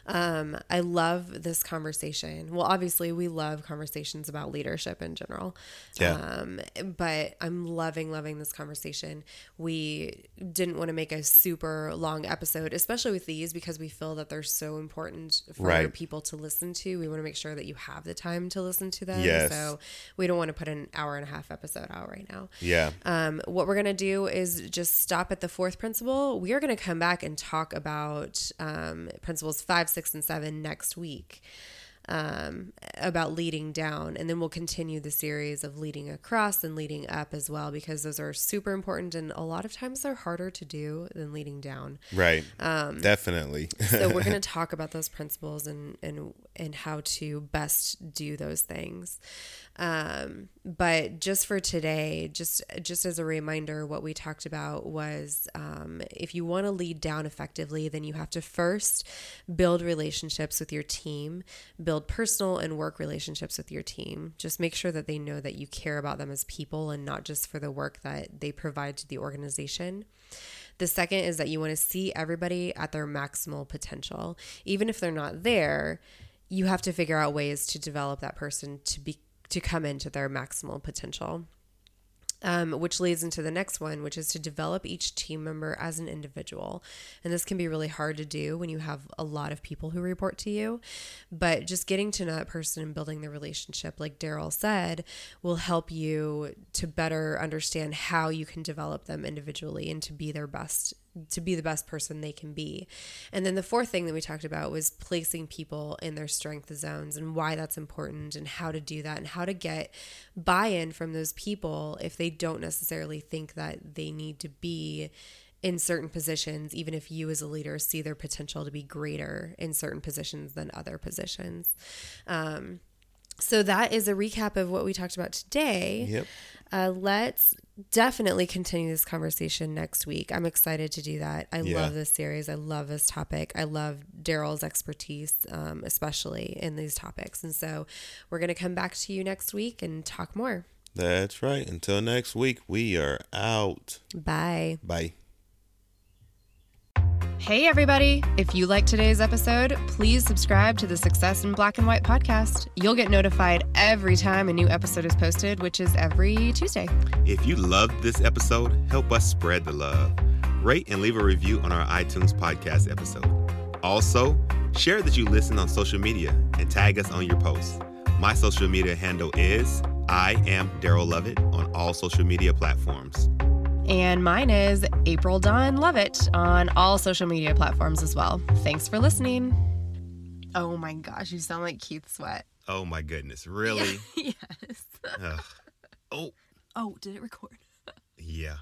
Um, I love this conversation. Well, obviously, we love conversations about leadership in general. Yeah. Um, but I'm loving, loving this conversation. We didn't want to make a super long episode, especially with these, because we feel that they're so important for right. people to listen to. We want to make sure that you have the time to listen to them. Yes. So we don't want to put an hour and a half episode out right now. Yeah. Um, what we're going to do is just stop at the fourth principle. We are going to come back and talk about um, principles five, six, and seven next week um, about leading down. And then we'll continue the series of leading across and leading up as well, because those are super important. And a lot of times they're harder to do than leading down. Right. Um, Definitely. so we're going to talk about those principles and, and, and how to best do those things. Um, but just for today, just just as a reminder, what we talked about was um, if you want to lead down effectively, then you have to first build relationships with your team, build personal and work relationships with your team. Just make sure that they know that you care about them as people and not just for the work that they provide to the organization. The second is that you want to see everybody at their maximal potential. Even if they're not there, you have to figure out ways to develop that person to be to come into their maximal potential. Um, which leads into the next one, which is to develop each team member as an individual. And this can be really hard to do when you have a lot of people who report to you. But just getting to know that person and building the relationship, like Daryl said, will help you to better understand how you can develop them individually and to be their best to be the best person they can be. And then the fourth thing that we talked about was placing people in their strength zones and why that's important and how to do that and how to get buy-in from those people if they don't necessarily think that they need to be in certain positions, even if you as a leader see their potential to be greater in certain positions than other positions. Um, so that is a recap of what we talked about today. Yep. Uh, let's definitely continue this conversation next week. I'm excited to do that. I Yeah. love this series. I love this topic. I love Daryl's expertise, um, especially in these topics. And so we're going to come back to you next week and talk more. That's right. Until next week, we are out. Bye. Bye. Hey, everybody. If you like today's episode, please subscribe to the Success in Black and White podcast. You'll get notified every time a new episode is posted, which is every Tuesday. If you loved this episode, help us spread the love. Rate and leave a review on our iTunes podcast episode. Also, share that you listen on social media and tag us on your posts. My social media handle is I am Daryl Lovett on all social media platforms. And mine is April Dawn Lovett on all social media platforms as well. Thanks for listening. Oh my gosh, you sound like Keith Sweat. Oh my goodness, really? yes. Ugh. Oh, Oh, did it record? yeah.